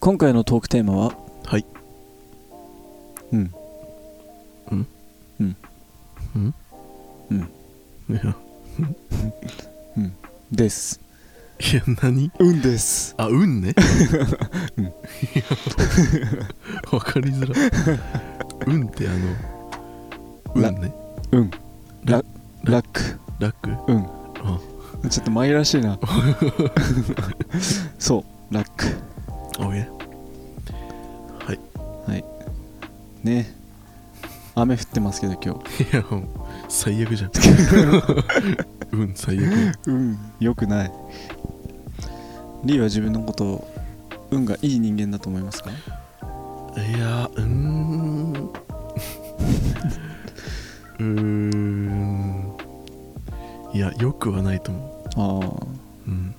今回のトークテーマは？はい。うん。うん？うん。うん？うん。いや。です。いや何？うんです。あ運ね。うん。いやわかりづらい。運ってあのら運ね。うん。ララック。ラック？うん。あ。ちょっと紛らわしいな。そう。ラック。おいね。雨降ってますけど今日。いやもう最悪じゃん。運 最悪。うんよくない。リーは自分のことを運がいい人間だと思いますか？いやうーん。うーん。いやよくはないと思ああ。ううん。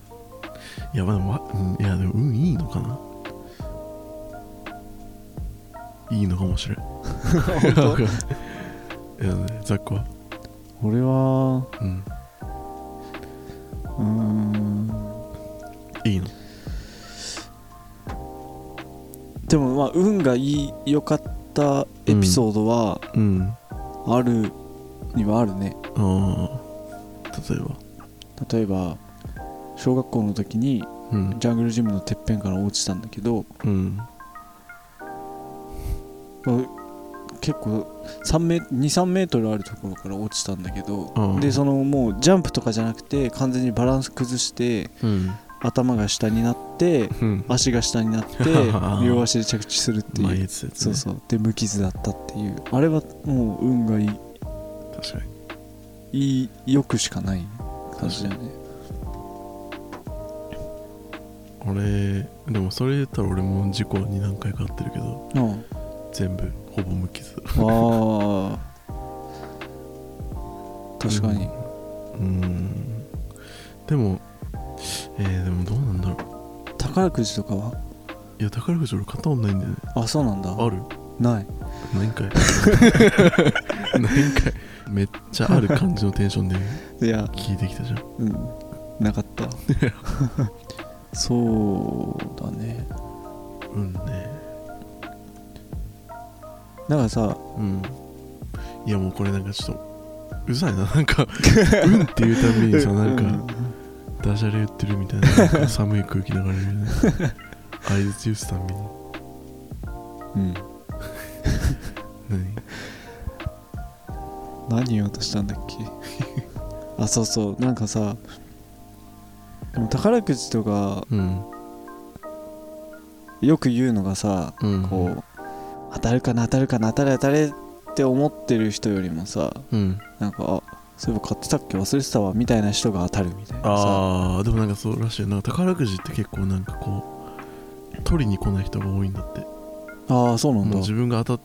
いやまあまあ、うん、いやでも運いいのかないいのかもしれん。いやねザックは俺はうん。うーん。いいの？でもまあ運がいい良かったエピソードはうん。あるにはあるね、ああ。例えば？例えば小学校の時にうん。ジャングルジムのてっぺんから落ちたんだけど、うん。まあ結構23メートルあるところから落ちたんだけど、うん。でそのもうジャンプとかじゃなくて完全にバランス崩してうん。頭が下になってうん。足が下になって 両足で着地するっていう。前言ってたやつね。そうそう。で無傷だったっていう。あれはもう運がいい。確かに。いいよくしかない。感じだよね。俺でもそれ言ったら俺も事故に何回かあってるけど。うん全部ほぼ無傷。ああ確かに、うん。でもえー、でもどうなんだろ宝くじとかは？ういや宝くじ俺買ったことないんだよね。あそうなんだ。ある？ない。ないんかい。ないんかい。めっちゃある感じのテンションでいや。聞いてきたじゃん。うん。なかった。そうだね。うんねなんかさうん。いやもうこれなんかちょっとうざいな。なんか「うん」っていうたびにさなんかダジャレ言ってるみたいな。なんか寒い空気流れるね合図打つたんびにうん。何？何言おうとしたんだっけ？あそうそう。なんかさでも宝くじとかうん。よく言うのがさうん。こう当たるかな当たるかな当たれ当たれって思ってる人よりもさうん。なんかあそういえば買ってたっけ忘れてたわみたいな人が当たるみたいなさ。ああでもなんかそうらしい。よなんか宝くじって結構なんかこう取りに来ない人が多いんだって。ああそうなんだ。自分が当た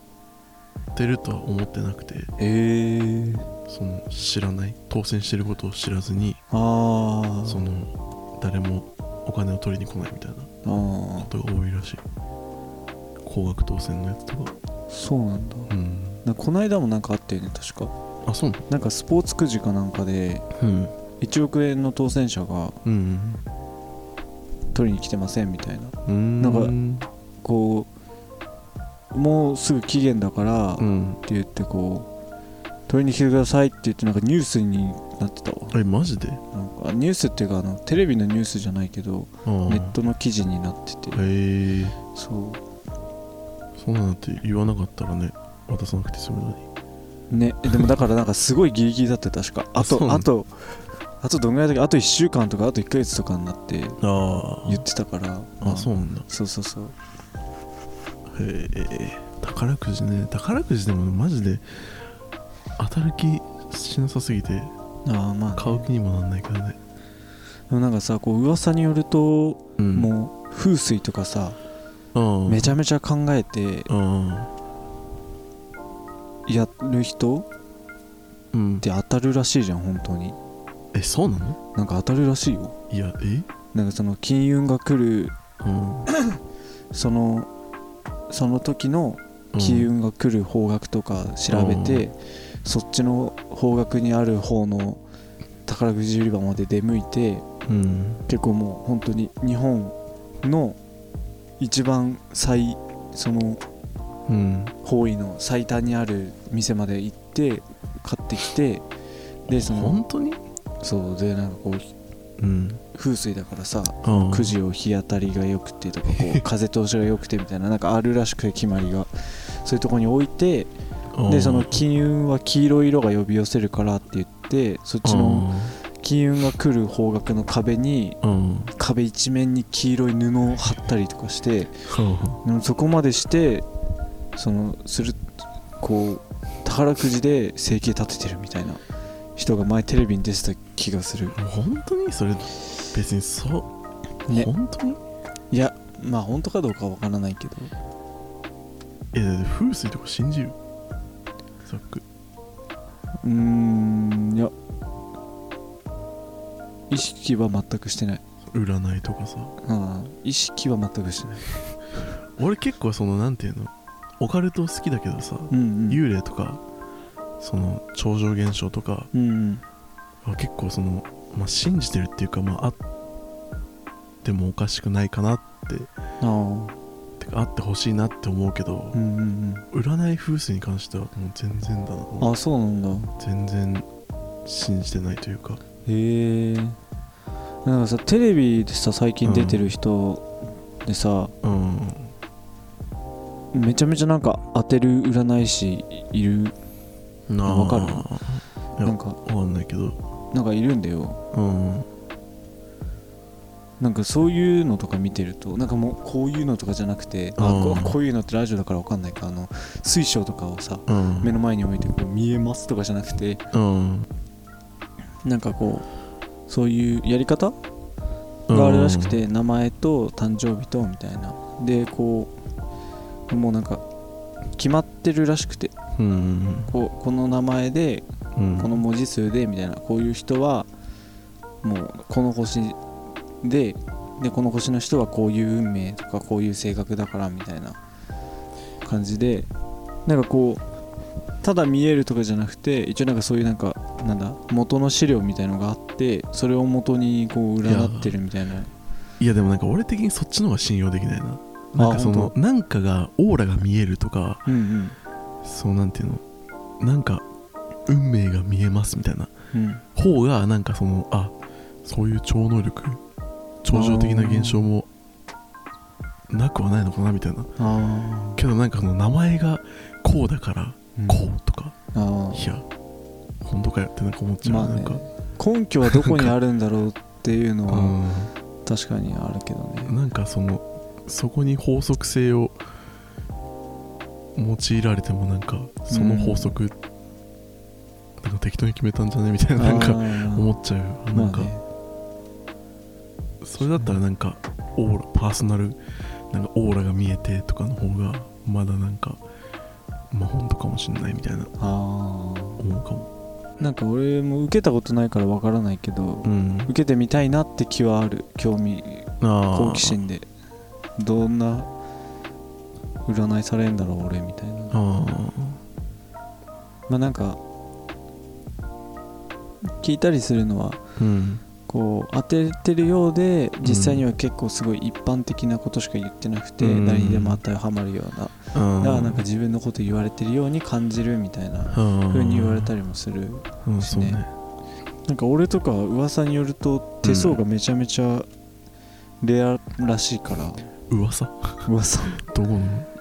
ってるとは思ってなくて。へえその知らない当選してることを知らずにああその誰もお金を取りに来ないみたいなあことが多いらしい高額当選のやつとか。あそうなんだ。うん。なこの間もなんかあったよね確か。あそう。ななんかスポーツくじかなんかでのうん。1億円の当選者がうん取りに来てませんみたいな。うん。なんこうもうすぐ期限だからってうん言ってこう取りに来てくださいって言ってなんかニュースになってたわ。えマジで？なんかニュースっていうかあのテレビのニュースじゃないけどネットの記事になってて。へえそうそうなんだって言わなかったらね渡さなくて済むのに。ねえでもだからなんかすごいギリギリだって確か。あとあとあとどんぐらいだっけあと1週間とかあと1ヶ月とかになってああ言ってたから。あそうなんだ。そうそうそう。へえ。宝くじね。宝くじでもマジで当たる気しなさすぎてああまあね、買う気にもなんないけどね。もなんかさこう噂によると、うん。もう風水とかさ、うんめちゃめちゃ考えてうん。やる人っうん。て当たるらしいじゃん本当に。えそうなの？なんか当たるらしいよ。いやえ？なんかその金運が来るうん。そのその時のうん。金運が来る方角とか調べて、そっちの方角にある方の宝くじ売り場まで出向いてうん。結構もう本当に日本の一番最そのうん。方位の最短にある店まで行って買ってきてでその本当に？そうでなんかこううん。風水だからさうん。くじを日当たりが良くてとかこう 風通しが良くてみたいななんかあるらしくて決まりがそういうとこに置いてでその金運は黄色い色が呼び寄せるからって言ってそっちの金運が来る方角の壁にうん。壁一面に黄色い布を貼ったりとかしてうん。うんそこまでしてそのするこう宝くじで生計立ててるみたいな人が前テレビに出てた気がする。本当にそれ別にそう、ね。本当に？いやまあ本当かどうかは分からないけど。えだって風水とか信じる？ザックうーんいや意識は全くしてない。占いとかさ。うん。意識は全くしてない。俺結構そのなんていうの？オカルト好きだけどさ、うんうん。幽霊とかその超常現象とかうんうん。は結構その、まあ、信じてるっていうかまああってもおかしくないかなってああ。ってほしいなって思うけどう、んうん占い風水に関してはもう全然だな。うんあそうなんだ。全然信じてないというかへえなんかさテレビでさ最近出てる人でさ、うん。めちゃめちゃなんか当てる占い師いる？なあ。わかる？なんか。わかんないけど。なんかいるんだよ。うん。なんかそういうのとか見てるとなんかもうこういうのとかじゃなくてあうん。ここういうのってラジオだからわかんないかあの水晶とかをさうん。目の前に置いてこう見えますとかじゃなくてうんなんかこうそういうやり方があるらしくて名前と誕生日とみたいな。でこうもうなんか決まってるらしくて。うん。こうこの名前でうん。この文字数でみたいな。こういう人はもうこの星ででこの星の人はこういう運命とかこういう性格だからみたいな感じで。なんかこうただ見えるとかじゃなくて一応なんかそういうなんかなんだ元の資料みたいのがあってそれを元にこう占ってるみたいな。いやでもなんか俺的にそっちの方が信用できないな。なんかそのあなんかがオーラが見えるとかうんうん。そうなんていうの？なんか運命が見えますみたいな。うん。方がなんかそのあそういう超能力超常的な現象もなくはないのかなみたいな。あけどなんかその名前がこうだからあこうとか、あいや本当かよってなんか思っちゃう、まあね。なんか。根拠はどこにあるんだろうっていうのは うん。確かにあるけどね。なんかそのそこに法則性を用いられてもなんかその法則、なんか適当に決めたんじゃねみたいななんか思っちゃう。よなんか、まあね。それだったらなんかオーラパーソナルなんかオーラが見えてとかの方がまだなんかまあ本当かもしれないみたいなあ思うかも。あなんか俺も受けたことないからわからないけど、うん。受けてみたいなって気はある。興味好奇心で。どんな占いされんだろう俺みたいな。あまあなんか聞いたりするのはあうんこう当ててるようで実際には結構すごい一般的なことしか言ってなくて、うん。誰にでも当てはまるような。あだからなんか自分のこと言われてるように感じるみたいな風風に言われたりもするうんしねね。なんか俺とか噂によると手相がめちゃめちゃレアらしいから、噂？噂。どこの？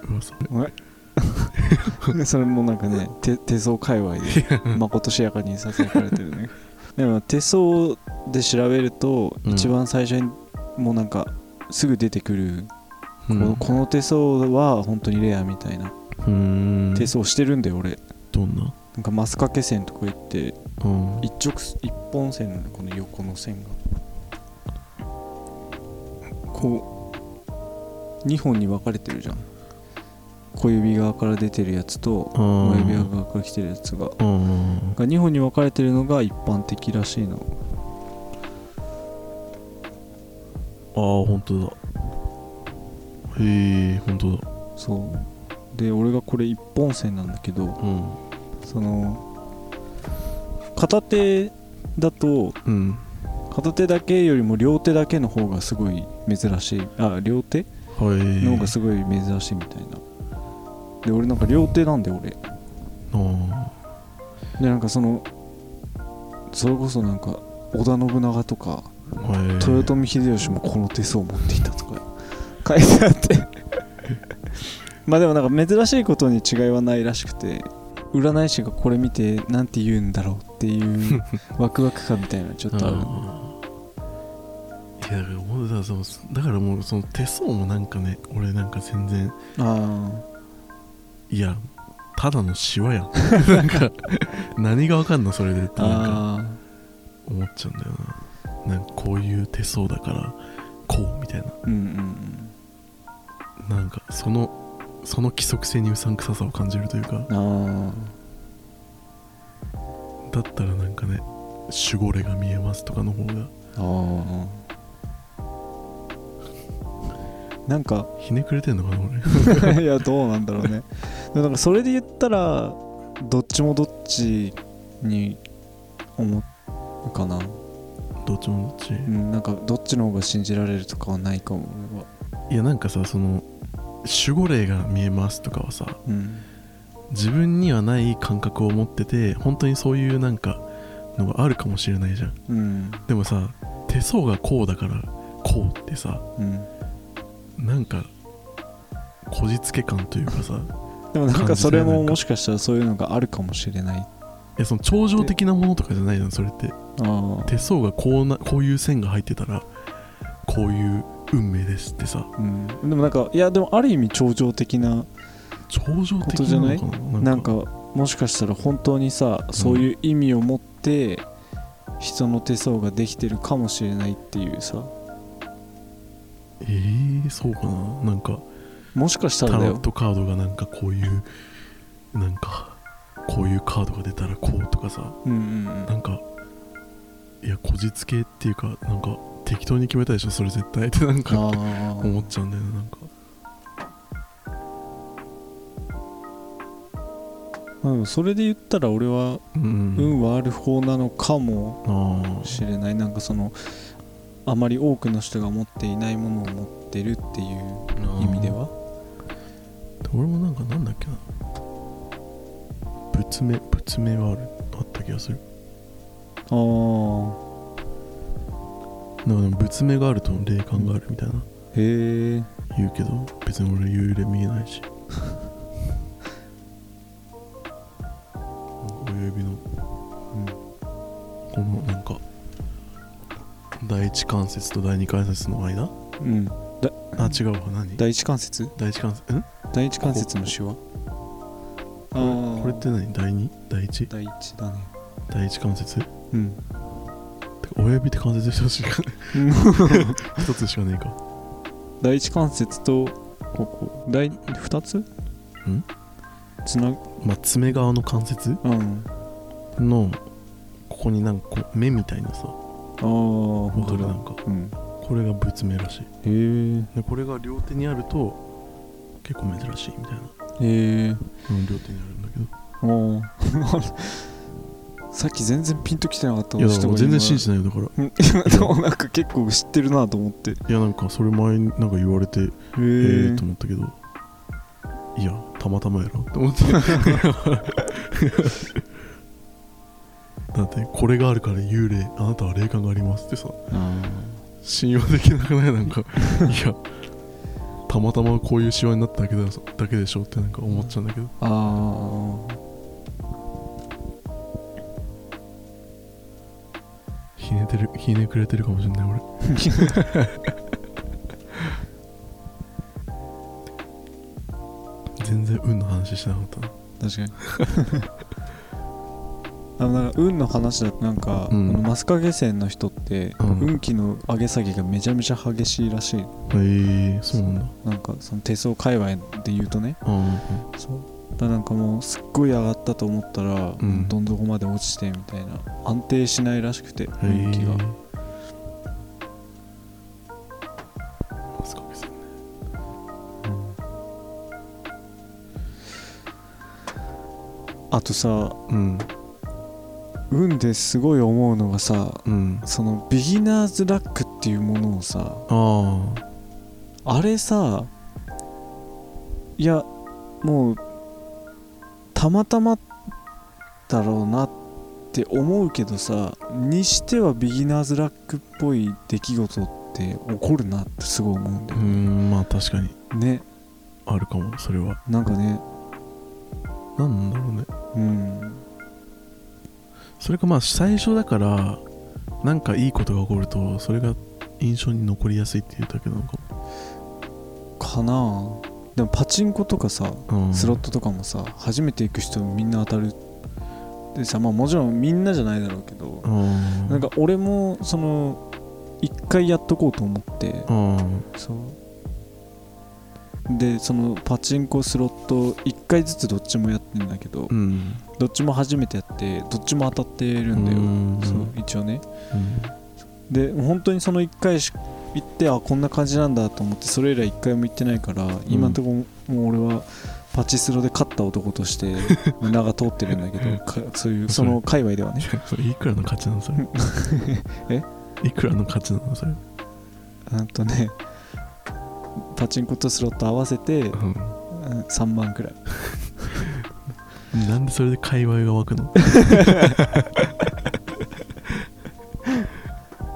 噂。それもなんかね手手相界隈でまことしやかにささやかれてるねでも手相で調べるとうん。一番最初にもうなんかすぐ出てくる、うん。このこの手相は本当にレアみたいなうん。手相してるんだよ俺。どんな？なんかマスカケ線とか言ってうん。一直一本線のこの横の線が。こう2本に分かれてるじゃん小指側から出てるやつとあ親指側から来てるやつがうんが2本に分かれてるのが一般的らしいの。ああ本当だ。へえ本当だ。そう。で俺がこれ一本線なんだけどうん。その片手だとうん。片手だけよりも両手だけの方がすごい珍しい。あ両手はいの方がすごい珍しいみたいなで俺なんか両手なんで俺。あでなんかそのそれこそなんか織田信長とか豊臣秀吉もこの手相を持っていたとか書いてあって。まあでもなんか珍しいことに違いはないらしくて占い師がこれ見てなんて言うんだろうっていう ワクワク感みたいなのちょっとある。いやだからもうだからもうその手相もなんかね俺なんか全然あいやただのシワやん。なんか何がわかんの？それでって。あなんかあ思っちゃうんだよな。なんかこういう手相だからこうみたいな。ーうんうん。なんかそのその規則性にうさんくささを感じるというか。うんあだったらなんかね守護霊が見えますとかの方がああなんかひねくれてんのかな俺 いやどうなんだろうね。でもなんかそれで言ったらどっちもどっちに思うかな、どっちもどっち？うん、なんかどっちの方が信じられるとかはないかもいやなんかさその守護霊が見えますとかはさうん。自分にはない感覚を持ってて本当にそういうなんかのがあるかもしれないじゃん。うん。でもさ手相がこうだからこうってさうんなんかこじつけ感というかさでもなんかそれももしかしたらそういうのがあるかもしれない。いやその超常的なものとかじゃないじゃんそれって。手相がこうなこういう線が入ってたらこういう運命ですってさ。うん。でもなんかいやでもある意味超常的な超常的ことじゃない？なんか。もしかしたら本当にさそういう意味を持って人の手相ができてるかもしれないっていうさえー、そうかな？なんかもしかしたタらだよ。ロットカードがなんかこういうなんかこういうカードが出たらこうとかさ。うんうんなんかいやこじつけっていうかなんか適当に決めたでしょ？それ絶対。ってなんうんかあ思っちゃうんだよねなんか。あでもそれで言ったら俺はうん運はある方なのかもあしれない。なんかそのあまり多くの人が持っていないものを持ってるっていうあ意味では？俺もなんかなんだっけな。仏名仏名があるあった気がする。ああでも仏名があると霊感があるみたいな。へえ言うけど別に俺幽霊見えないし。親指のこのなんか第一関節と第二関節の間？うん。あ違うわ。何？第一関節？第一関節。ん？第一関節の手話？ああこれって何？第二？第一？第一だね。第一関節？てかうん親指って関節一つしか。一つしかねえか。第一関節とここ。第二つ？つなまあ爪側の関節？うん。のここになんかこう目みたいなさああ本わか当だ。るなんかうん。これが仏名らしい。へえでこれが両手にあると結構珍しいみたいな、へえうん、両手にあるんだけど。おー。さっき全然ピンときてなかったいや全然信じててないよだから。でもなんか結構知ってるなと思って。へいやなんかそれ前になんか言われてえええと思ったけど。いやたまたまやろと思って だってこれがあるから幽霊あなたは霊感がありますってさ信用できなくない？なんか いやたまたまこういうシワになっただけだだけでしょってなんか思っちゃうんだけど。ああひねてるひねくれてるかもしれない俺。全然運の話しなかったな。確かにあのなんか運の話だとなんか、うん。あのマスカゲ線の人って、うん。運気の上げ下げがめちゃめちゃ激しいらしい。へえそうなんだ。なんかその手相界隈で言うとね。あそう。だなんかもうすっごい上がったと思ったら、ん。どん底まで落ちてみたいな。安定しないらしくて運気が、マスカケさん。ねあとさうん運ですごい思うのがさうん。そのビギナーズラックっていうものをさあれさいやもうたまたまだろうなって思うけどさにしてはビギナーズラックっぽい出来事って起こるなってすごい思うんだうよね。んまあ確かに。ね。あるかもそれは。なんかね。何なんだろうね。うんそれかまあ最初だからなんかいいことが起こるとそれが印象に残りやすいっていうだけなのかかなでもパチンコとかさも、うん、スロットとかもさ初めて行く人みんな当たる。でさまあもちろんみんなじゃないだろうけどうん。なんか俺もその一回やっとこうと思ってうん。そうでそのパチンコスロット一回ずつどっちもやってんだけど、うん。どっちも初めてやってどっちも当たってるんだよ、うん。そう一応ね。うん。で本当にその1回し行ってあこんな感じなんだと思ってそれ以来1回も行ってないから、今のところもう俺はパチスロで勝った男として 名が通ってるんだけどかそういうその界隈ではね。それいくらの価値なのそれ？え？いくらの価値なのそれ？なんとねパチンコとスロット合わせてううん。3万くらい。んなんでそれで界隈が湧くの？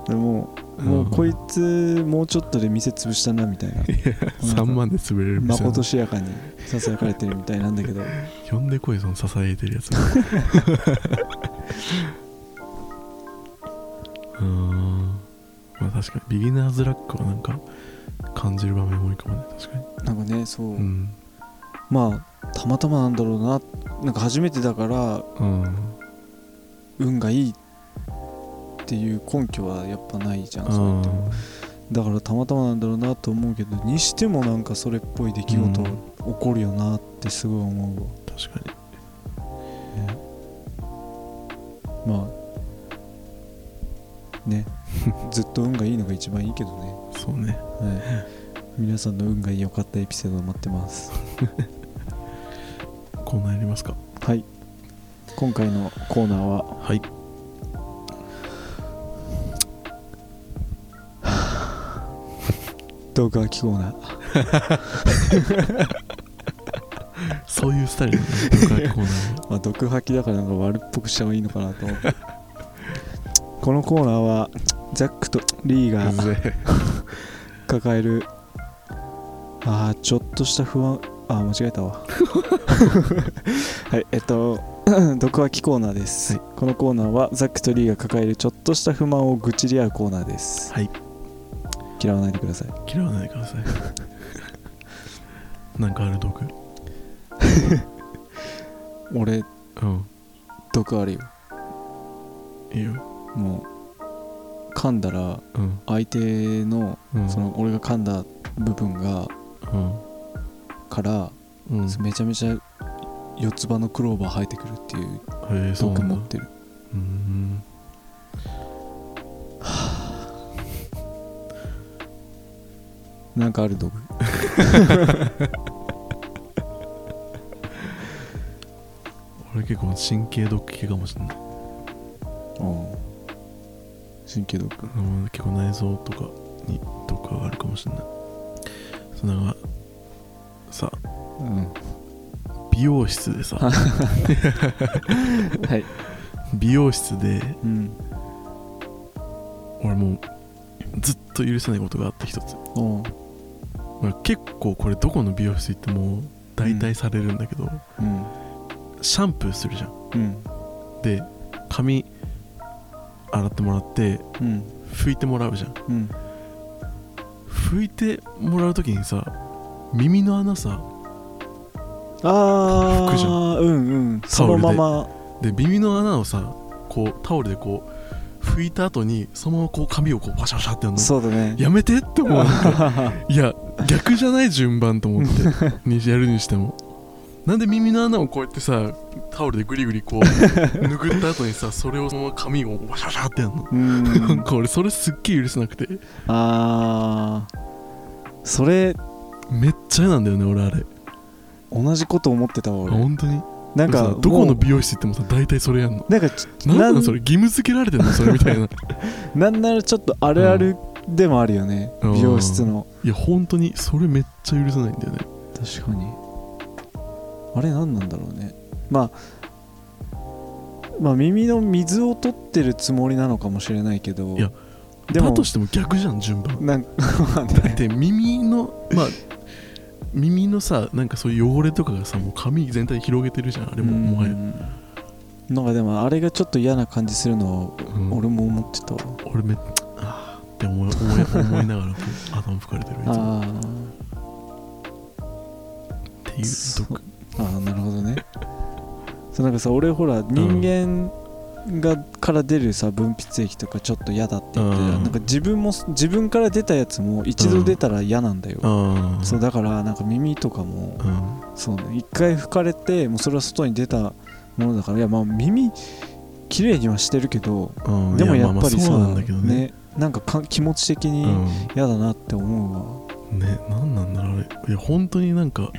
でももうこいつもうちょっとで店潰したなみたいな。3万で潰れるまことしやかにささやかれてるみたいなんだけど。呼んでこいその支えてるやつ。うー。んまあ確かにビギナーズラックはなんか感じる場面多いかもね確かに。なんかねそう、うん。まあたまたまなんだろうな。なんか初めてだからうん。運がいいっていう根拠はやっぱないじゃん、うそれん。とだからたまたまなんだろうなと思うけどにしてもなんかそれっぽい出来事起こるよなってすごい思うわ、確かね。まあ。ね。ずっと運がいいのが一番いいけどね、にそうね。はい、皆さんの運が良かったエピソード待ってます。コーナーやりますか？はい。今回のコーナーははい。動画機コーナー。そういうスタイルね。僕はコーナーは まあ、毒吐きだからなんか悪っぽくした方がいいのかなと思って。このコーナーはジャックとリーが 抱える。あーちょっとした不安。あー間違えたわ。はいえっと毒吐きコーナーです、はい。このコーナーはザックとリーが抱えるちょっとした不満を愚痴り合うコーナーです。はい。嫌わないでください。嫌わないでください。なんかある毒？俺うん。毒あるよ。いいよ。もう噛んだらうん。相手のうん。その俺が噛んだ部分がうん。からうん。めちゃめちゃ四つ葉のクローバー生えてくるっていうそうなんだ。毒持ってる。うん。なんかある毒 俺結構神経毒系かもしれない神経毒うん結構内臓とかに毒があるかもしれない。そんかさうん。美容室でさ。はい。美容室でうん。俺もうずっと許せないことがあって一つ。結構これどこの美容室行っても代替されるんだけど、うん。シャンプーするじゃん。うん。で髪洗ってもらってうん。拭いてもらうじゃん。うん。拭いてもらう時にさ耳の穴さあ服じゃあうんうん。そのまま。で耳の穴をさこうタオルでこう拭いた後にそのままこう髪をこうワシャワシャってやるの。そうだね。やめてって思う いや逆じゃない順番と思って。にやるにしてもなんで耳の穴をこうやってさタオルでグリグリこう 拭った後にさそれをそのまま髪をワシャワシャってやるの？うなん。んか俺それすっげえ許せなくて。あー。それめっちゃ嫌なんだよね俺あれ。同じこと思ってたわあ俺。本当に。なんかさどこの美容室行ってもさ大体それやんの。なんかちなんなのそれ義務付けられてんのそれみたいな。なんならちょっとあるあるでもあるよね、うん。美容室の。いや本当にそれめっちゃ許せないんだよね。確かにあれ何なんだろうね。まあまあ耳の水を取ってるつもりなのかもしれないけどいやでもだとしても逆じゃん順番。なんまあねだって耳のまあ耳のさなんかそういう汚れとかがさもう髪全体に広げてるじゃんあれもうん。もはや、なんかでもあれがちょっと嫌な感じするのはうん。俺も思ってたわ、俺めっあーって思い思い思いながら 頭拭かれてるいつも。あっていうあああなるほどね。そうなんかさ俺ほら人間がから出るさ分泌液とかちょっと嫌だって言ってたうん。なんか自分も自分から出たやつも一度出たら嫌なんだよ、ああそうだからなんか耳とかもうん。そうね一回拭かれてもうそれは外に出たものだからいやまあ耳綺麗にはしてるけどうん。でもいやっぱりさまあまあそうなんだけどね。ねなんかか気持ち的に嫌だなって思うんねなんなんだろうあれ。いや本当になんか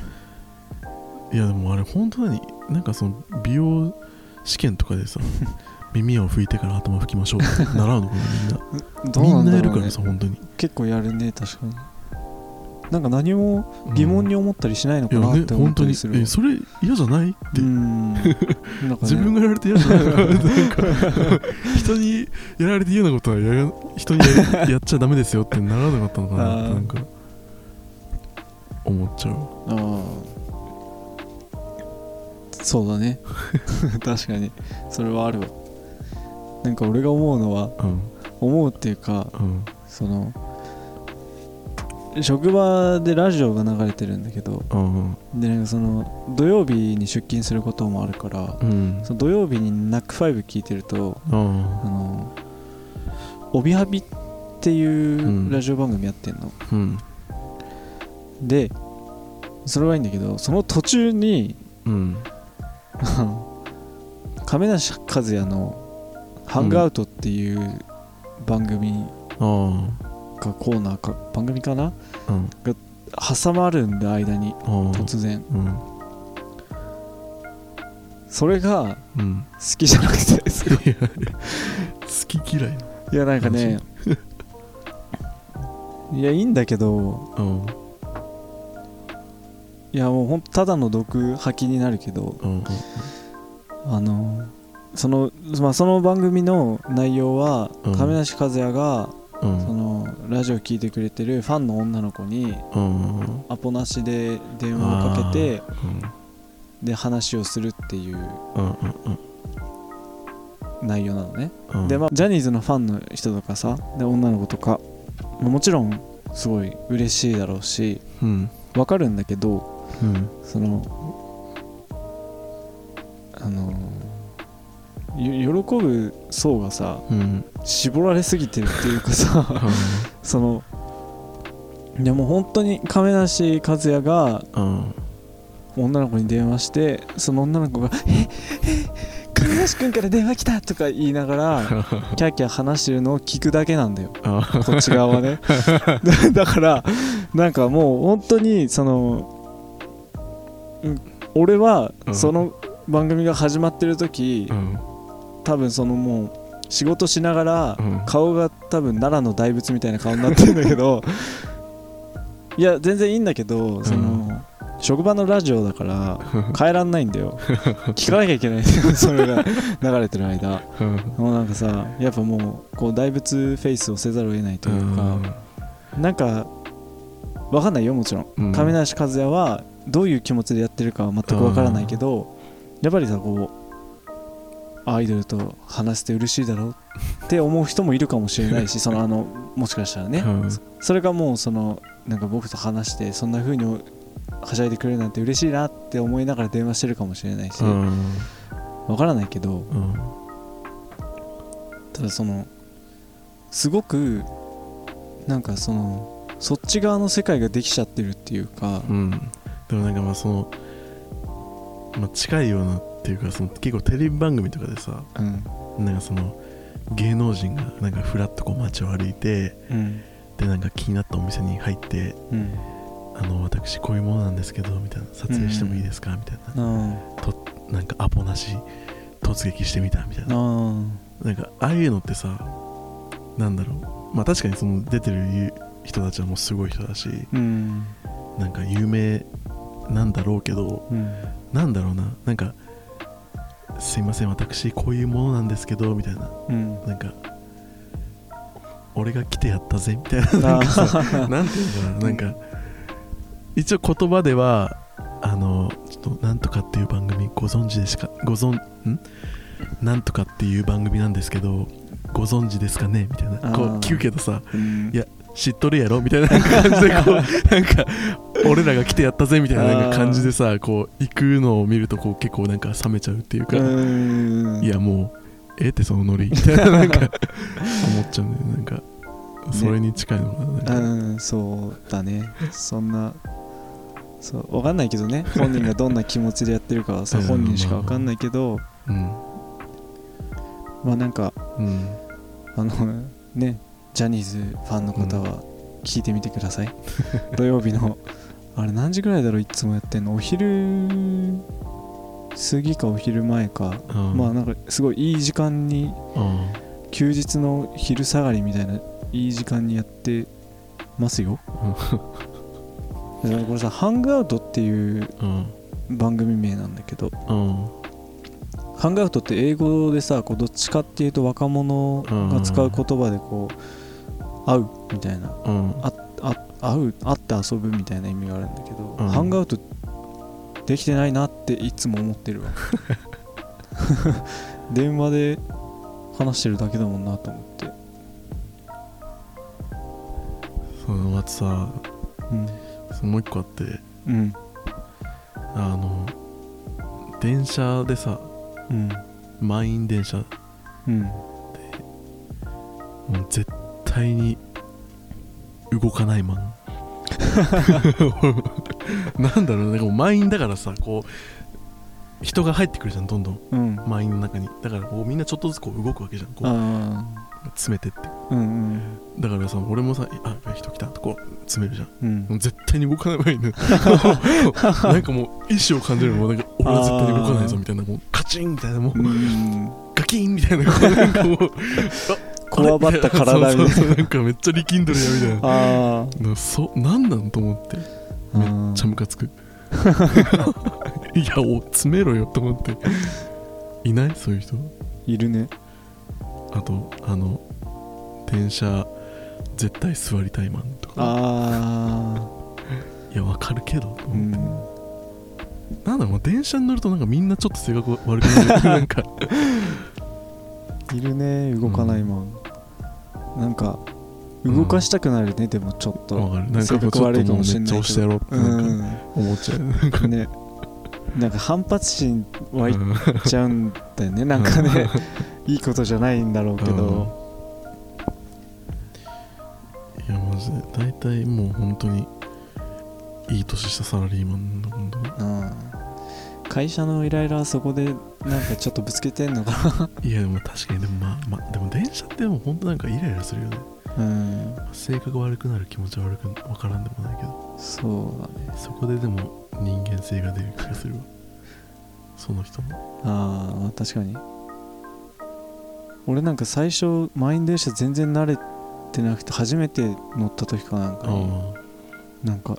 いやでもあれ本当になんかその美容試験とかでさ 耳を拭いてから頭拭きましょうって習うのかなみんな。みんなやるからさ本当に。結構やるね確かに。なんか何も疑問に思ったりしないのかなって思っ本当にたりする。わえそれ嫌じゃないって。ね。自分がやられて嫌じゃないのかななんか人にやられて嫌なことはやら人にややっちゃダメですよってならなかったのかなってなんか思っちゃう。ああそうだね。確かに。それはあるわ。なんか俺が思うのはうん。思うっていうかうん。その職場でラジオが流れてるんだけどうんでなんかその土曜日に出勤することもあるからうん。その土曜日にナックファイブ聞いてるとああの帯ハビっていううん。ラジオ番組やってんの、でそれはいいんだけどその途中にうん亀梨和也の「ハングアウト」っていう番組あかコーナーか番組かな？あうん挟まるんで間に突然。うんそれがうん好きじゃなくて。すごいいや好き嫌いいやなんかねいやいいんだけどうんいやもうほんとただの毒吐きになるけどうんあのその,、まあ、その番組の内容は、うん。亀梨和也がうん。そのラジオ聞いてくれてるファンの女の子にうんアポなしで電話をかけてうん。で話をするっていううん内容なのね、うん。でまあジャニーズのファンの人とかさで女の子とか、まあもちろんすごい嬉しいだろうしうん。わかるんだけどうん。そのあのよ喜ぶ層がさうん。絞られすぎてるっていうかさ そのいやもう本当に亀梨和也がうん。女の子に電話してその女の子が「ええ亀梨君から電話来た!」とか言いながら キャーキャー話してるのを聞くだけなんだよ。あ。こっち側はね。だ だからなんかもう本当にその、うん俺はうん。その番組が始まってる時、うん。多分そのもう仕事しながらうん。顔が多分奈良の大仏みたいな顔になってるんだけど いや全然いいんだけどその、職場のラジオだから 変えらんないんだよ。聞かなきゃいけない。んだよそれが流れてる間。うん。もうなんかさやっぱもうこう大仏フェイスをせざるを得ないというか、なんかわかんないよもちろん。亀梨和也はどういう気持ちでやってるかは全くわからないけど、やっぱりさこうアイドルと話して嬉しいだろうって思う人もいるかもしれないし そのあのもしかしたらね、うん。それがもうそのなんか僕と話してそんな風にはしゃいでくれるなんて嬉しいなって思いながら電話してるかもしれないし、うん。わからないけどうん。ただそのすごくなんかそのそっち側の世界ができちゃってるっていうかうんでもなんかまあその、まあ、近いようなっていうかその結構テレビ番組とかでさうん。なんかその芸能人がなんかフラッとこう街を歩いてうん。でなんか気になったお店に入ってうん。あの私こういうものなんですけどみたいな撮影してもいいですかみたいな。あなんかアポなし突撃してみたみたいあなあなんかああいうのってさなんだろう。まあ確かにその出てる人たちはもうすごい人だしうん。なんか有名なんだろうけどうん。なんだろうな。なんかすいません私こういうものなんですけどみたいな。うん。なんか俺が来てやったぜみたいな。なんかさなんていうのかな。なんか一応言葉ではあのちょっとなんとかっていう番組ご存知ですか？ご存ん？なんとかっていう番組なんですけどご存知ですかね？みたいな。こう聞くけどさうん。いや知っとるやろ？みたいな感じでこう なんか俺らが来てやったぜみたいななんか感じでさこう行くのを見るとこう結構なんか冷めちゃうっていうか、うん。いやもうええってそのノリみたいななんか思っちゃうんだよね。なんかそれに近いのかななんか。うんそうだね。そんなそうわかんないけどね。本人がどんな気持ちでやってるかはさ うん。本人しかわかんないけどうん。まあなんかうん。あのねジャニーズファンの方は聞いてみてください、土曜日のあれ何時ぐらいだろういつもやってんの？お昼過ぎかお昼前か、うん。まあなんかすごいいい時間にうん。休日の昼下がりみたいないい時間にやってますよ。だからこれさ「ハングアウト」っていううん。番組名なんだけどうん。ハングアウトって英語でさこうどっちかっていうと若者が使う言葉でこう会うみたいなうん。ああ会う会って遊ぶみたいな意味があるんだけど、うん。ハングアウトできてないなっていつも思ってるわ。電話で話してるだけだもんなと思って。そのあとさうん。そのもう一個あって。うん。あの電車でさうん。満員電車もうん。う絶対に動かないマン なんだろうね。なんかもう満員だからさこう人が入ってくるじゃんどんどん。うん。満員の中に。だからこうみんなちょっとずつこう動くわけじゃん。こうあ詰めてって。あうんうん。だからさ俺もさあ人来た。とこう詰めるじゃん。うん。絶対に動かない方がいいね。なんかもう意志を感じる。もうなんか俺は絶対に動かないぞみたいな。もうカチンみたいな。もううん。ガキンみたいな。こうなんかもう こわばった体みたいな。そうそうそうなんかめっちゃ力んでるやみたいな。あなそなんなんと思って。あめっちゃムカつく。いやお詰めろよと思って。いない？そういう人？いるね。あとあの電車絶対座りたいマンとか。あいやわかるけどとあうん思って、なんだろう電車に乗るとなんかみんなちょっと性格悪くなる。なんか。いるね動かないマン、なんか動かしたくなるね、でもちょっと。わかる。なん性か悪いかもしんないけどってなんか思っちゃう。なんかうんね。なんか反発心湧いちゃうんだよね。なんかねいいことじゃないんだろうけど。いやマジで大体もう本当にいい年したサラリーマンの本当に。うん会社のイライラはそこでなんかちょっとぶつけてんのか いやでも確かにでもまあまあでも電車ってでも本当なんかイライラするよね。なうん。性格悪くなる気持ち悪くわからんでもないけど。そうだね。そこででも人間性が出る気がするわ。その人の。ああ確かに。俺なんか最初満員電車全然慣れてなくて初めて乗った時かなんかなんか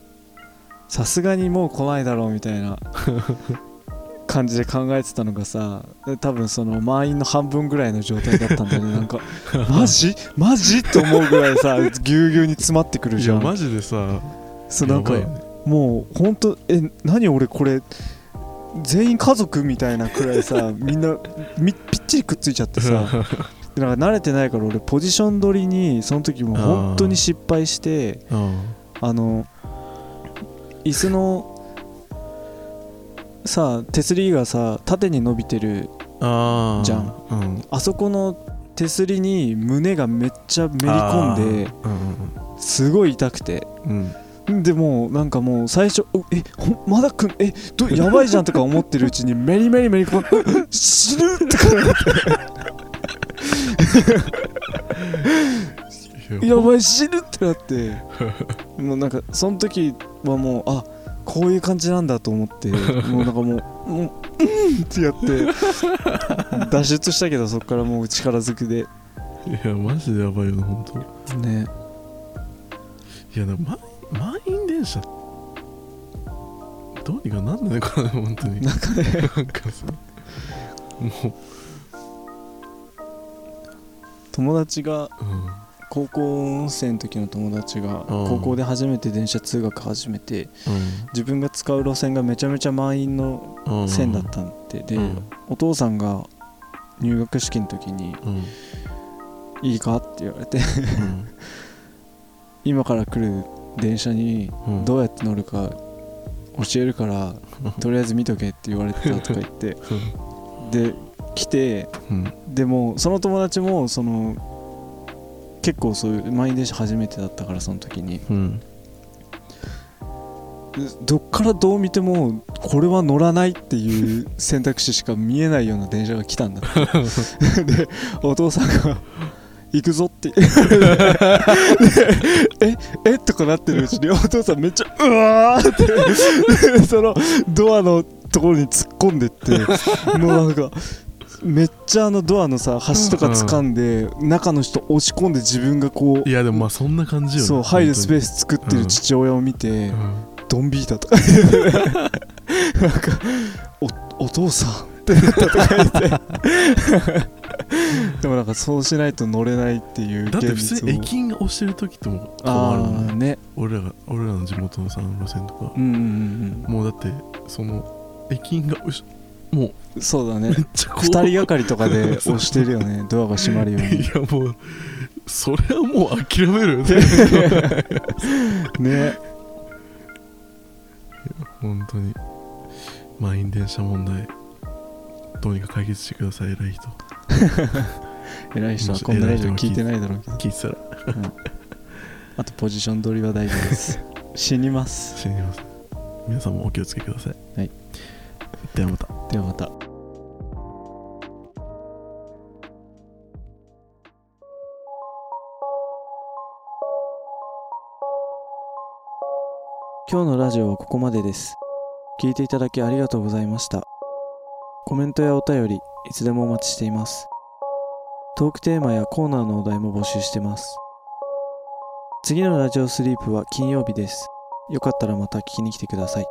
さすがにもう来ないだろうみたいな 感じで考えてたのがさ多分その満員の半分ぐらいの状態だったんだよね。なんかマジ？マジ？と思うぐらいさ ぎゅうぎゅうに詰まってくるじゃん。いやマジでさそうなんかね。もうほんとえ何俺これ全員家族みたいなくらいさ みんなみぴっちりくっついちゃってさ。でなんか慣れてないから俺ポジション取りにその時も本当に失敗してうんあの椅子のさ手すりがさ縦に伸びてるじゃん。うん。あそこの手すりに胸がめっちゃめり込んでうんすごい痛くて。うん。うんでもうなんかもう最初「おえほまだくんえどやばいじゃん」とか思ってるうちに メリメリメリ込んで「死ぬ!」とかなって「やばい死ぬ!」ってなって。もうなんかその時はもうあこういう感じなんだと思って もうなんかもう「もううん!」ってやって脱出したけどそこからもう力ずくで。いやマジでやばいよな本当。ね。いやでも満満員電車どうにかなんないのかな本当に。なんかね。なんかさも友達がう、うん、高校生の時の友達がうん。高校で初めて電車通学始めて自分が使う路線がめちゃめちゃ満員のうん。線だったんで、うん。お父さんが入学式の時にうん「いいか?」って言われてうん「今から来る電車にうん。どうやって乗るか教えるからとりあえず見とけ」って言われてたとか言ってで来てうん。でもその友達もその結構そういう満員電車初めてだったからその時に。うん。どっからどう見てもこれは乗らないっていう選択肢しか見えないような電車が来たんだ でお父さんが「行くぞ」って。でええとかなってるうちにお父さんめっちゃ「うわ!」って。でそのドアのところに突っ込んでってもうなんかめっちゃあのドアのさ端とか掴んで中の人押し込んで自分がこういやでもまあそんな感じよねそう入るスペースス作ってる父親を見て、うん。ドンビータとか。なんかおお父さんってなったとか言って。でもなんかそうしないと乗れないっていうだって普通に駅員が押してる時とも変るもんあね。俺らが俺らの地元のさ路線とか。うんうんもうだってその駅員が押しもううんそうだね。めっちゃこう二人がかりとかで押してるよね。ドアが閉まるように。いやもうそれはもう諦めるよね。ね。本当に。満員電車問題。どうにか解決してください。偉い人。偉い人はこんなラジオ聞いてないだろうけど。聞いてたら。あとポジション取りは大丈夫です。死にます。死にます。皆さんもお気をつけください。はい。ではまた。ではまた今日のラジオはここまでです。聞いていただきありがとうございました。コメントやお便りいつでもお待ちしています。トークテーマやコーナーのお題も募集してます。次のラジオスリープは金曜日です。よかったらまた聞きに来てください。